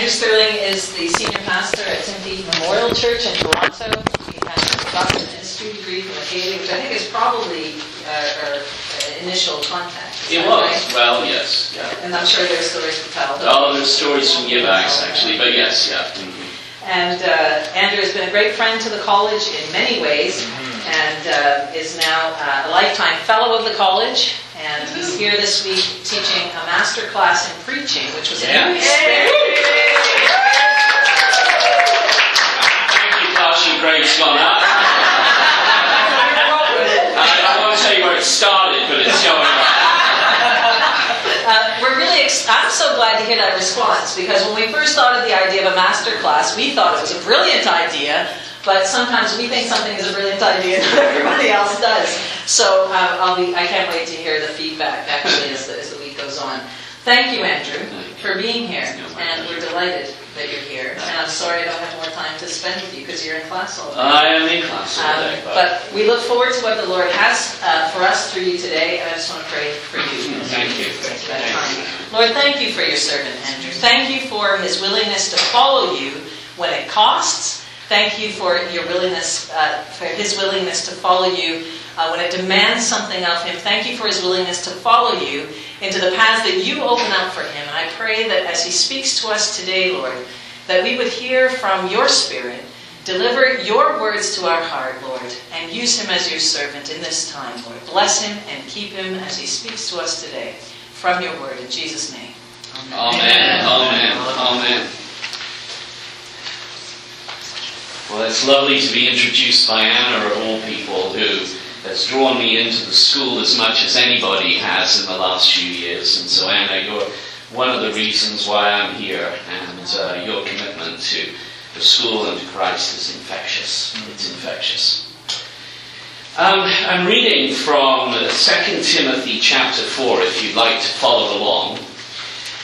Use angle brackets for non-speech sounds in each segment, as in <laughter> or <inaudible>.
Andrew Stirling is the senior pastor at Timothy Memorial Church in Toronto. He has a doctorate in ministry degree from Acadia, which I think is probably uh, our initial contact. It was. right? Well, yes. Yeah. And I'm sure there are stories to tell. Oh, there's stories from Givax, actually, but yes, yeah. Mhm. And uh, Andrew has been a great friend to the college in many ways and uh, is now uh, a lifetime fellow of the college. And he's here this week teaching a master class in preaching, which was a Yeah. new experience. Thank you, Passion Grade's gone. I, I won't tell you where it started, but it's going up. Uh, we're really, ex- I'm so glad to hear that response because when we first thought of the idea of a master class, we thought it was a brilliant idea, but sometimes we think something is a brilliant idea and <laughs> everybody else does. So uh, I'll be, I can't wait to hear the feedback actually as the, as the week goes on. Thank you, Andrew, for being here, and we're delighted that you're here. And I'm sorry I don't have more time to spend with you because you're in class all day. I am in class all Um, day, but but we look forward to what the Lord has uh, for us through you today, and I just want to pray for you. Thank you. Thank. Lord, thank you for your servant Andrew. Thank you for his willingness to follow you when it costs. Thank you for your willingness, uh, for his willingness to follow you uh, when it demands something of him. Thank you for his willingness to follow you into the paths that you open up for him. And I pray that as he speaks to us today, Lord, that we would hear from your Spirit, deliver your words to our heart, Lord, and use him as your servant in this time, Lord. Bless him and keep him as he speaks to us today from your word in Jesus' name. Amen, amen, amen. Well, it's lovely to be introduced by Anna, of all people, who has drawn me into the school as much as anybody has in the last few years. And so, Anna, you're one of the reasons why I'm here, and uh, your commitment to the school and to Christ is infectious. It's infectious. Um, I'm reading from 2 Timothy chapter 4, if you'd like to follow along.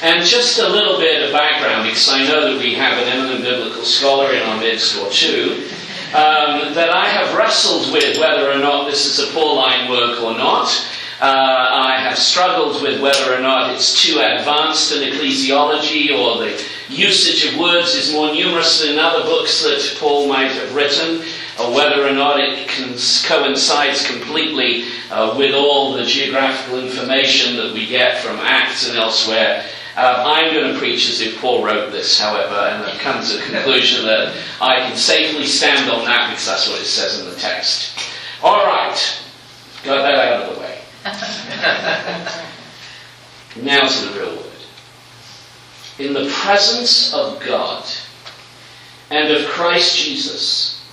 And just a little bit of background, because I know that we have an eminent biblical scholar in our midst or two, um, that I have wrestled with whether or not this is a Pauline work or not. Uh, I have struggled with whether or not it's too advanced in ecclesiology or the usage of words is more numerous than other books that Paul might have written, or whether or not it coincides completely uh, with all the geographical information that we get from Acts and elsewhere. Uh, I'm going to preach as if Paul wrote this, however, and I've come to the conclusion that I can safely stand on that because that's what it says in the text. All right, got that out of the way. <laughs> now to the real word. In the presence of God and of Christ Jesus,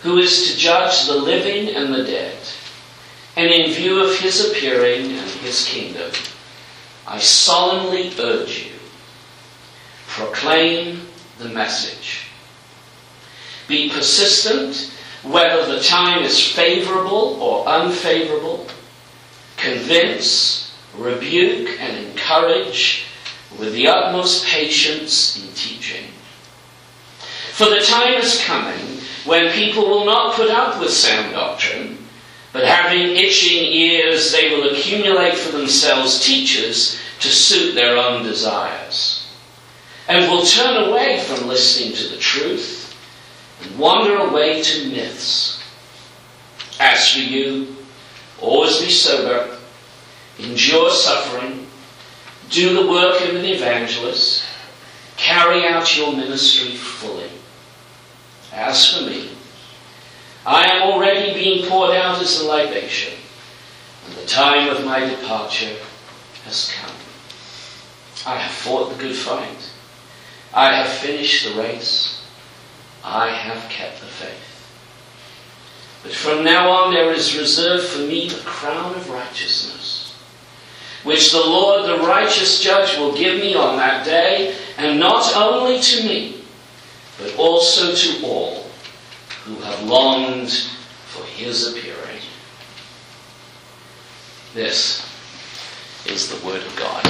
who is to judge the living and the dead, and in view of his appearing and his kingdom, I solemnly urge you, proclaim the message. Be persistent, whether the time is favorable or unfavorable. Convince, rebuke, and encourage with the utmost patience in teaching. For the time is coming when people will not put up with sound doctrine, but having itching ears, they will accumulate for themselves teachers to suit their own desires, and will turn away from listening to the truth and wander away to myths. As for you, always be sober, endure suffering, do the work of an evangelist, carry out your ministry fully. As for me, I am already being poured out as a libation, and the time of my departure has come. I have fought the good fight. I have finished the race. I have kept the faith. But from now on there is reserved for me the crown of righteousness, which the Lord, the righteous judge, will give me on that day, and not only to me, but also to all who have longed for his appearing. This is the word of God.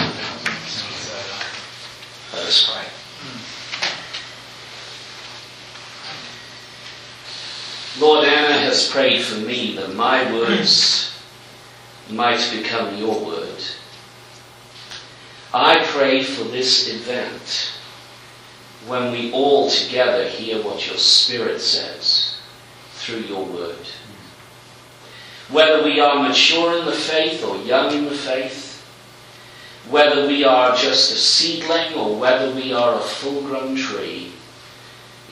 Let us pray. Lord, Anna has prayed for me that my words might become your word. I pray for this event when we all together hear what your Spirit says through your word. Whether we are mature in the faith or young in the faith, whether we are just a seedling or whether we are a full grown tree,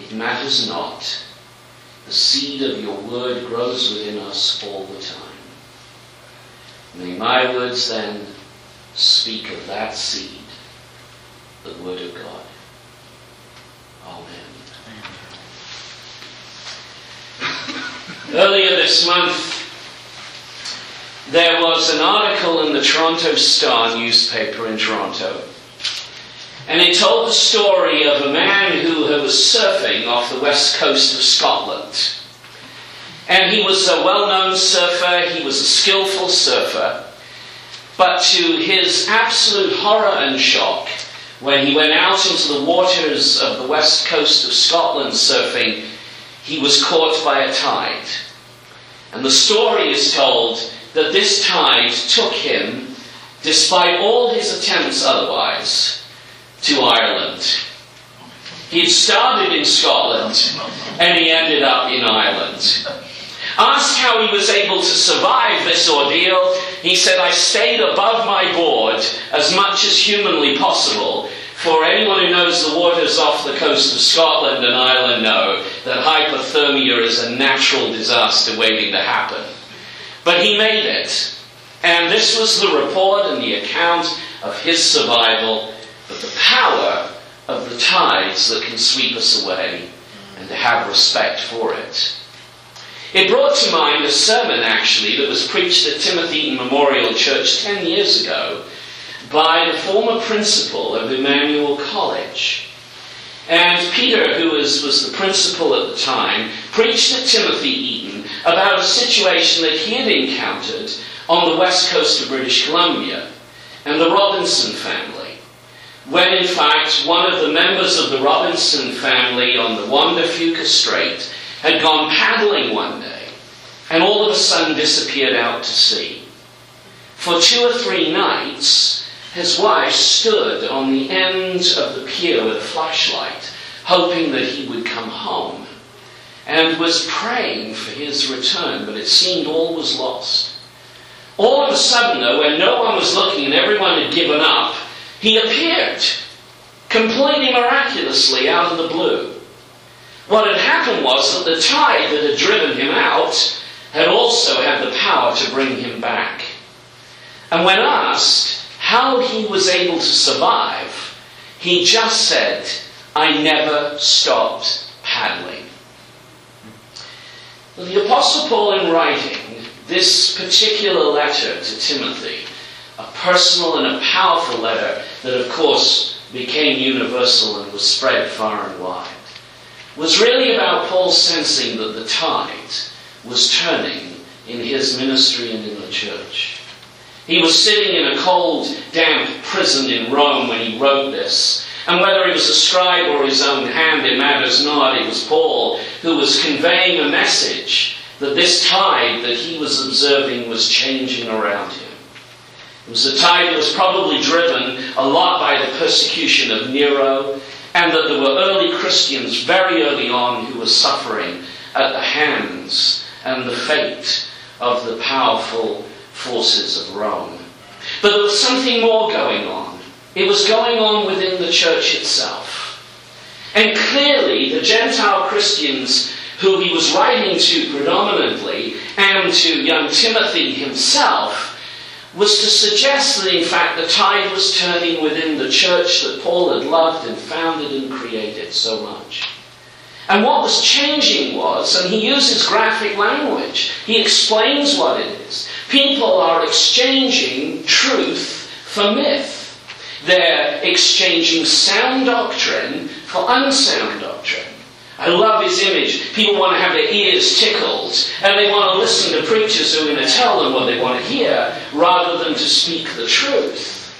it matters not. The seed of your word grows within us all the time. May my words then speak of that seed, the word of God. Earlier this month, there was an article in the Toronto Star newspaper in Toronto. And it told the story of a man who was surfing off the west coast of Scotland. And he was a well known surfer, he was a skillful surfer. But to his absolute horror and shock, when he went out into the waters of the west coast of Scotland surfing, he was caught by a tide. And the story is told that this tide took him, despite all his attempts otherwise, to Ireland. He'd started in Scotland and he ended up in Ireland. Asked how he was able to survive this ordeal, he said, I stayed above my board as much as humanly possible. For anyone who knows the waters off the coast of Scotland and Ireland know that hypothermia is a natural disaster waiting to happen. But he made it. And this was the report and the account of his survival, but the power of the tides that can sweep us away and to have respect for it. It brought to mind a sermon, actually, that was preached at Timothy Memorial Church 10 years ago by the former principal of Emmanuel College. And Peter, who was, was the principal at the time, preached at Timothy Eaton about a situation that he had encountered on the west coast of British Columbia and the Robinson family. When, in fact, one of the members of the Robinson family on the Juan de Fuca Strait had gone paddling one day and all of a sudden disappeared out to sea. For two or three nights, his wife stood on the end of the pier with a flashlight, hoping that he would come home, and was praying for his return, but it seemed all was lost. All of a sudden, though, when no one was looking and everyone had given up, he appeared, completely miraculously out of the blue. What had happened was that the tide that had driven him out had also had the power to bring him back. And when asked how he was able to survive, he just said, I never stopped paddling. The Apostle Paul, in writing this particular letter to Timothy, a personal and a powerful letter that, of course, became universal and was spread far and wide, was really about Paul sensing that the tide was turning in his ministry and in the church. He was sitting in a cold, damp prison in Rome when he wrote this. And whether it was a scribe or his own hand, it matters not. It was Paul who was conveying a message that this tide that he was observing was changing around him. It was a tide that was probably driven a lot by the persecution of Nero and that there were early Christians very early on who were suffering at the hands and the fate of the powerful forces of Rome. But there was something more going on. It was going on within the church itself. And clearly, the Gentile Christians who he was writing to predominantly, and to young Timothy himself, was to suggest that in fact the tide was turning within the church that Paul had loved and founded and created so much. And what was changing was, and he uses graphic language, he explains what it is. People are exchanging truth for myth. They're exchanging sound doctrine for unsound doctrine. I love his image. People want to have their ears tickled, and they want to listen to preachers who are going to tell them what they want to hear, rather than to speak the truth.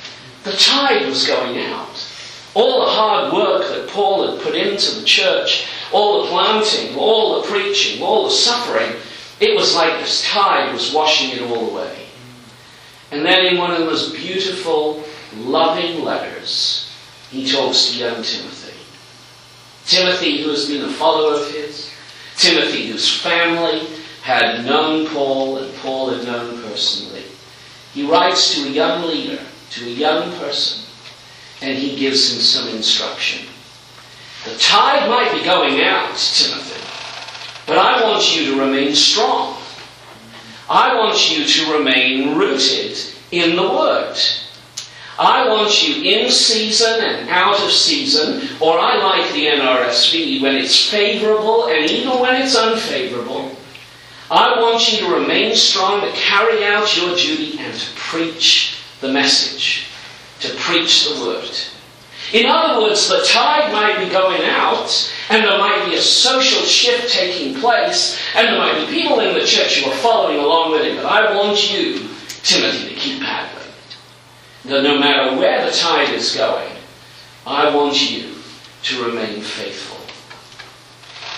The tide was going out. All the hard work that Paul had put into the church, all the planting, all the preaching, all the suffering, it was like this tide was washing it all away. And then in one of the most beautiful, loving letters, he talks to young Timothy. Timothy, who has been a follower of his, Timothy, whose family had known Paul and Paul had known personally. He writes to a young leader, to a young person, and he gives him some instruction. The tide might be going out, Timothy, but I want you to remain strong. I want you to remain rooted in the Word. I want you in season and out of season, or I like the NRSV, when it's favorable and even when it's unfavorable. I want you to remain strong, to carry out your duty, and to preach the message, to preach the Word. In other words, the tide might be going out, and there might be a social shift taking place, and there might be people in the church who are following along with it, but I want you, Timothy, to keep paddling. That no matter where the tide is going, I want you to remain faithful.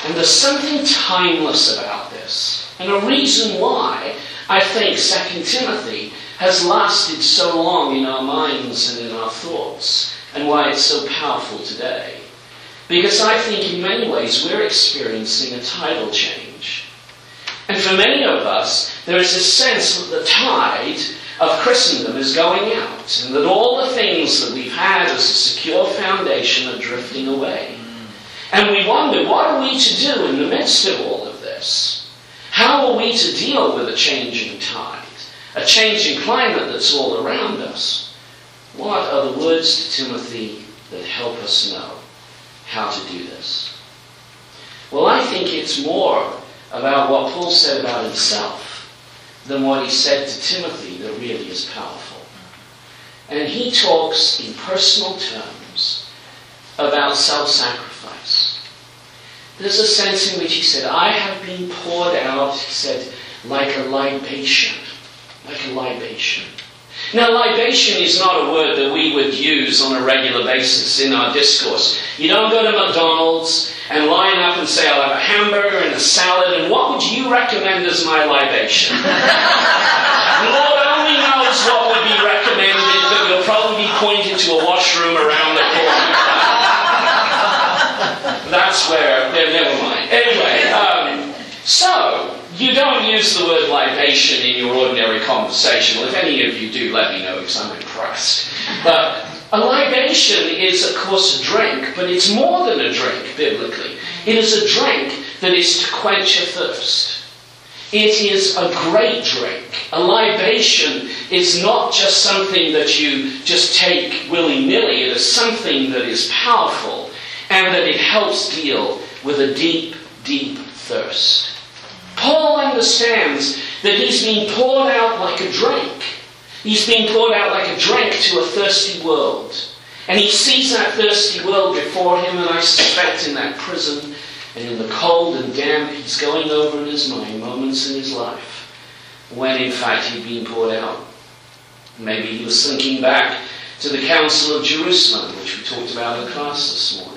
And there's something timeless about this, and a reason why I think 2 Timothy has lasted so long in our minds and in our thoughts and why it's so powerful today. Because I think in many ways we're experiencing a tidal change. And for many of us, there is a sense that the tide of Christendom is going out, and that all the things that we've had as a secure foundation are drifting away. And we wonder, what are we to do in the midst of all of this? How are we to deal with a changing tide, a changing climate that's all around us? What are the words to Timothy that help us know how to do this? Well, I think it's more about what Paul said about himself than what he said to Timothy that really is powerful. And he talks in personal terms about self sacrifice. There's a sense in which he said, I have been poured out, he said, like a libation. Like a libation. Now, libation is not a word that we would use on a regular basis in our discourse. You don't go to McDonald's and line up and say, I'll have a hamburger and a salad, and what would you recommend as my libation? <laughs> Lord only knows what would be recommended, but you'll probably be pointed to a washroom around the corner. That's where, never mind. Anyway, um, so, you don't use the word libation in your ordinary conversation. Well, if any of you do, let me know because I'm impressed. But a libation is, of course, a drink, but it's more than a drink, biblically. It is a drink that is to quench a thirst. It is a great drink. A libation is not just something that you just take willy nilly, it is something that is powerful and that it helps deal with a deep, deep thirst. Paul understands that he's being poured out like a drink. He's being poured out like a drink to a thirsty world. And he sees that thirsty world before him, and I suspect in that prison and in the cold and damp, he's going over in his mind moments in his life when in fact he'd been poured out. Maybe he was thinking back to the Council of Jerusalem, which we talked about in class this morning.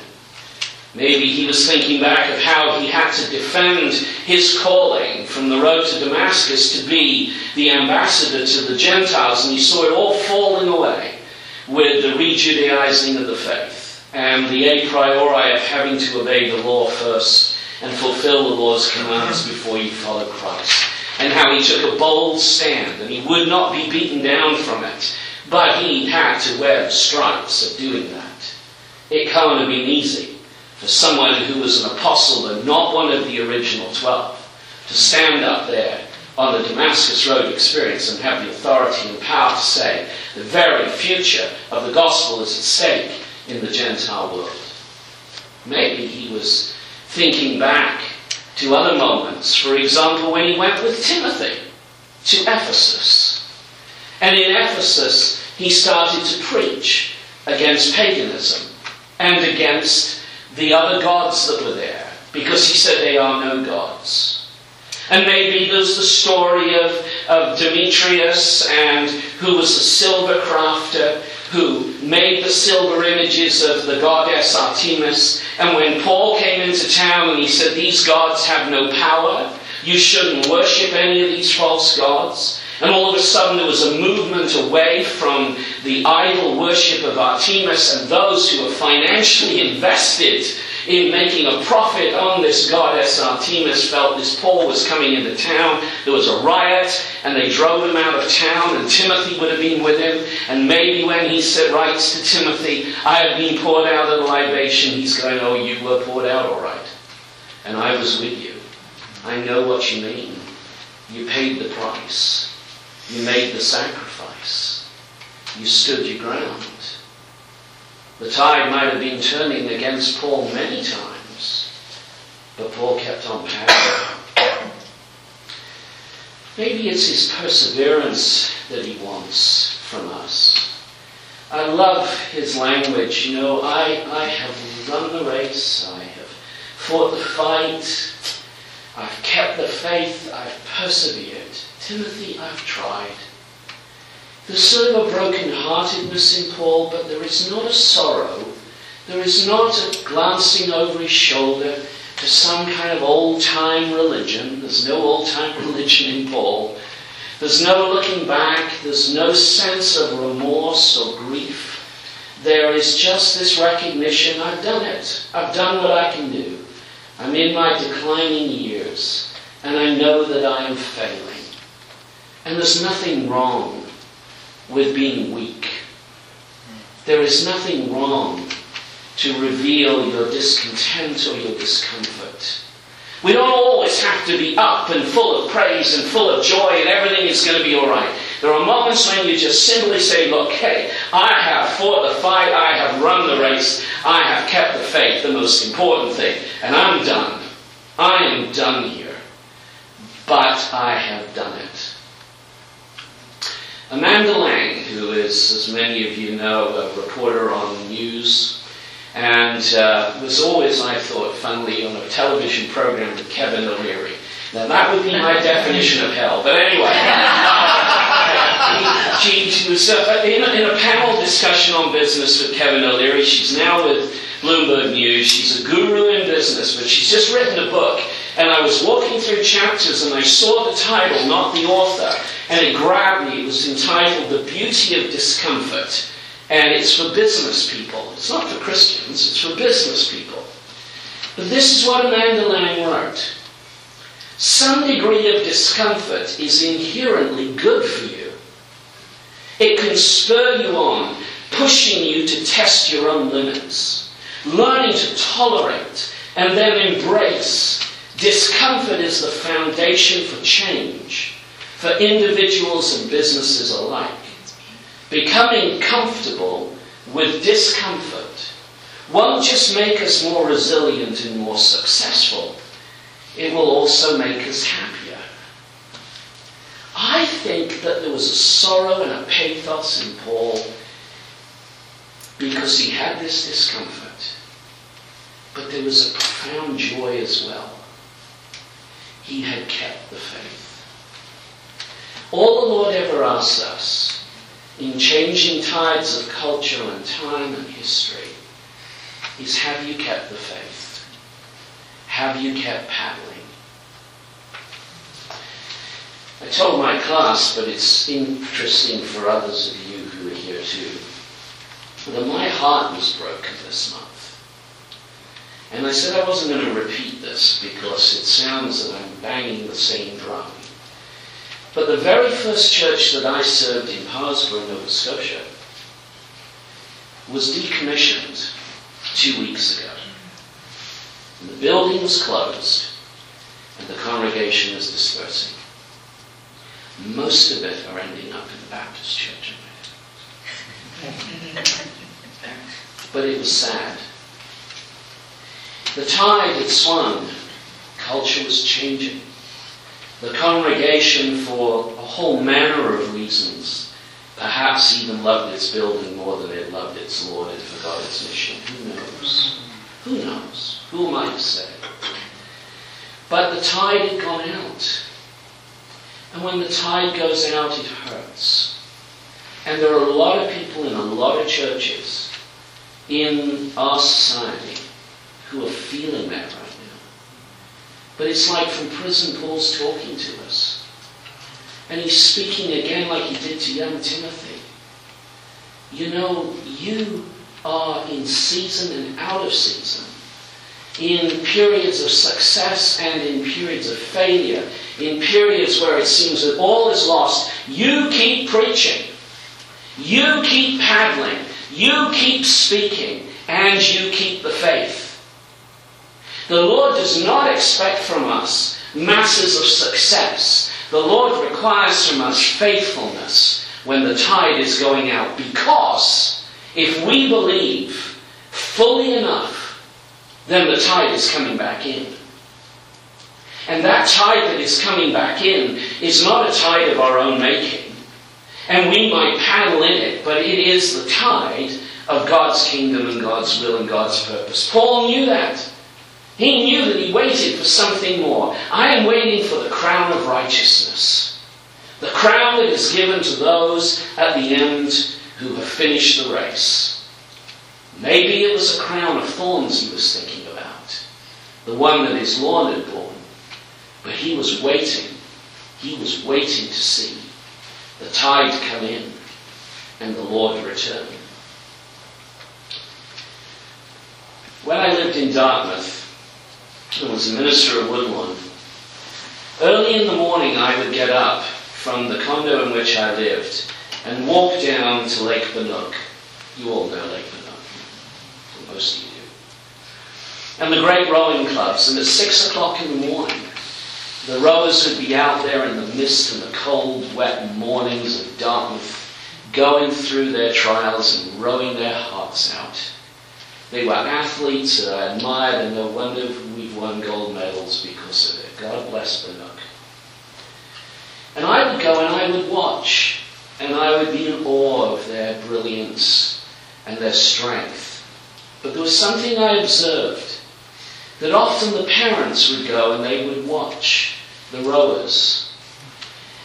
Maybe he was thinking back of how he had to defend his calling from the road to Damascus to be the ambassador to the Gentiles, and he saw it all falling away with the rejudaizing of the faith and the a priori of having to obey the law first and fulfill the law's commands before you follow Christ. And how he took a bold stand and he would not be beaten down from it, but he had to wear the stripes of doing that. It can't have been easy for someone who was an apostle and not one of the original twelve to stand up there on the Damascus Road experience and have the authority and power to say the very future of the gospel is at stake in the Gentile world. Maybe he was thinking back to other moments, for example, when he went with Timothy to Ephesus. And in Ephesus, he started to preach against paganism and against the other gods that were there because he said they are no gods. And maybe there's the story of, of Demetrius and who was a silver crafter who made the silver images of the goddess Artemis. And when Paul came into town and he said, These gods have no power, you shouldn't worship any of these false gods. And all of a sudden there was a movement away from the idol worship of Artemis and those who were financially <laughs> invested in making a profit on this goddess, Artemis felt this Paul was coming into town. There was a riot, and they drove him out of town, and Timothy would have been with him. And maybe when he said, writes to Timothy, I have been poured out of the libation, he's going, Oh, you were poured out all right. And I was with you. I know what you mean. You paid the price. You made the sacrifice. You stood your ground. The tide might have been turning against Paul many times, but Paul kept on paddling. Maybe it's his perseverance that he wants from us. I love his language. You know, I, I have run the race, I have fought the fight, I've kept the faith, I've persevered. Timothy, I've tried. There's sort of a broken-heartedness in Paul, but there is not a sorrow. There is not a glancing over his shoulder to some kind of old-time religion. There's no old-time <laughs> religion in Paul. There's no looking back. There's no sense of remorse or grief. There is just this recognition, I've done it. I've done what I can do. I'm in my declining years, and I know that I am failing. And there's nothing wrong with being weak. There is nothing wrong to reveal your discontent or your discomfort. We don't always have to be up and full of praise and full of joy and everything is going to be alright. There are moments when you just simply say, Look, hey, I have fought the fight, I have run the race, I have kept the faith, the most important thing, and I'm done. I am done here. But I have done it. Amanda Lang, who is, as many of you know, a reporter on the news, and uh, was always, I thought, funnily, on a television program with Kevin O'Leary. Now, that would be my definition of hell, but anyway. <laughs> she, was in, a, in a panel discussion on business with Kevin O'Leary. She's now with Bloomberg News. She's a guru in business, but she's just written a book. And I was walking through chapters and I saw the title, not the author, and it grabbed me. It was entitled The Beauty of Discomfort. And it's for business people. It's not for Christians, it's for business people. But this is what Amanda Lang wrote. Some degree of discomfort is inherently good for you. It can spur you on, pushing you to test your own limits, learning to tolerate and then embrace. Discomfort is the foundation for change for individuals and businesses alike. Becoming comfortable with discomfort won't just make us more resilient and more successful, it will also make us happier. I think that there was a sorrow and a pathos in Paul because he had this discomfort, but there was a profound joy as well. He had kept the faith. All the Lord ever asks us in changing tides of culture and time and history is have you kept the faith? Have you kept paddling? I told my class, but it's interesting for others of you who are here too, that my heart was broken this month. And I said I wasn't going to repeat this because it sounds that I'm banging the same drum. But the very first church that I served in Parrsboro, Nova Scotia, was decommissioned two weeks ago. And the building was closed, and the congregation is dispersing. Most of it are ending up in the Baptist church. <laughs> but it was sad. The tide had swung. Culture was changing. The congregation, for a whole manner of reasons, perhaps even loved its building more than it loved its Lord and forgot its mission. Who knows? Who knows? Who am I to say? But the tide had gone out. When the tide goes out, it hurts. And there are a lot of people in a lot of churches in our society who are feeling that right now. but it's like from prison, Paul's talking to us. And he's speaking again like he did to young Timothy. You know, you are in season and out of season. in periods of success and in periods of failure, in periods where it seems that all is lost, you keep preaching. You keep paddling. You keep speaking. And you keep the faith. The Lord does not expect from us masses of success. The Lord requires from us faithfulness when the tide is going out because if we believe fully enough, then the tide is coming back in. And that tide that is coming back in is not a tide of our own making. And we might paddle in it, but it is the tide of God's kingdom and God's will and God's purpose. Paul knew that. He knew that he waited for something more. I am waiting for the crown of righteousness. The crown that is given to those at the end who have finished the race. Maybe it was a crown of thorns he was thinking about. The one that his Lord had borne. But he was waiting. He was waiting to see the tide come in and the Lord return. When I lived in Dartmouth, I was a minister at Woodlawn. Early in the morning, I would get up from the condo in which I lived and walk down to Lake Banook. You all know Lake Banook. Most of you do. And the great rowing clubs. And at six o'clock in the morning, the rowers would be out there in the mist and the cold, wet mornings of Dartmouth, going through their trials and rowing their hearts out. They were athletes that I admired, and no wonder we've won gold medals because of it. God bless Banook. And I would go and I would watch, and I would be in awe of their brilliance and their strength. But there was something I observed that often the parents would go and they would watch the rowers.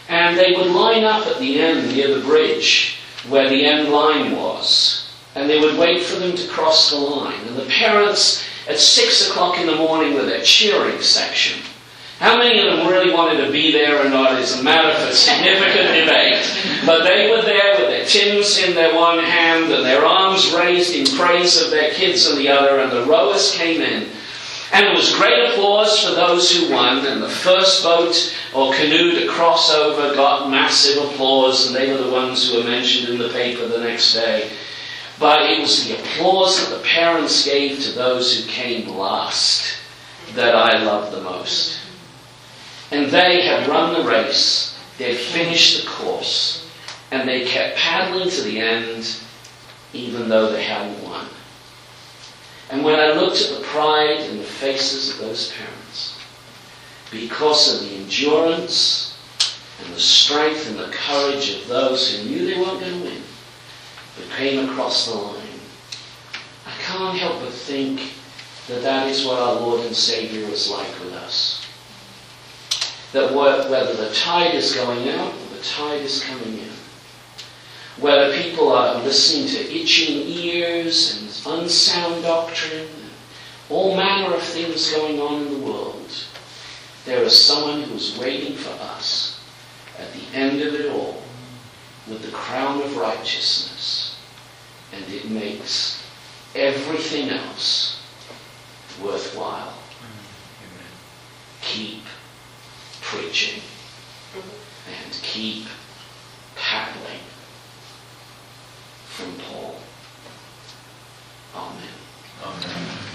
And they would line up at the end near the bridge where the end line was. And they would wait for them to cross the line. And the parents at six o'clock in the morning with their cheering section. How many of them really wanted to be there or not is a matter for <laughs> significant debate. But they were there with their tins in their one hand and their arms raised in praise of their kids in the other, and the rowers came in and there was great applause for those who won, and the first boat or canoe to cross over got massive applause, and they were the ones who were mentioned in the paper the next day. But it was the applause that the parents gave to those who came last that I loved the most. And they had run the race, they had finished the course, and they kept paddling to the end, even though they hadn't won. And when I looked at the pride in the faces of those parents, because of the endurance and the strength and the courage of those who knew they weren't going to win, but came across the line, I can't help but think that that is what our Lord and Savior is like with us. That whether the tide is going out or the tide is coming in, whether people are listening to itching ears and unsound doctrine, all manner of things going on in the world, there is someone who's waiting for us at the end of it all with the crown of righteousness. And it makes everything else worthwhile. Amen. Keep preaching and keep from Paul. Amen. Amen.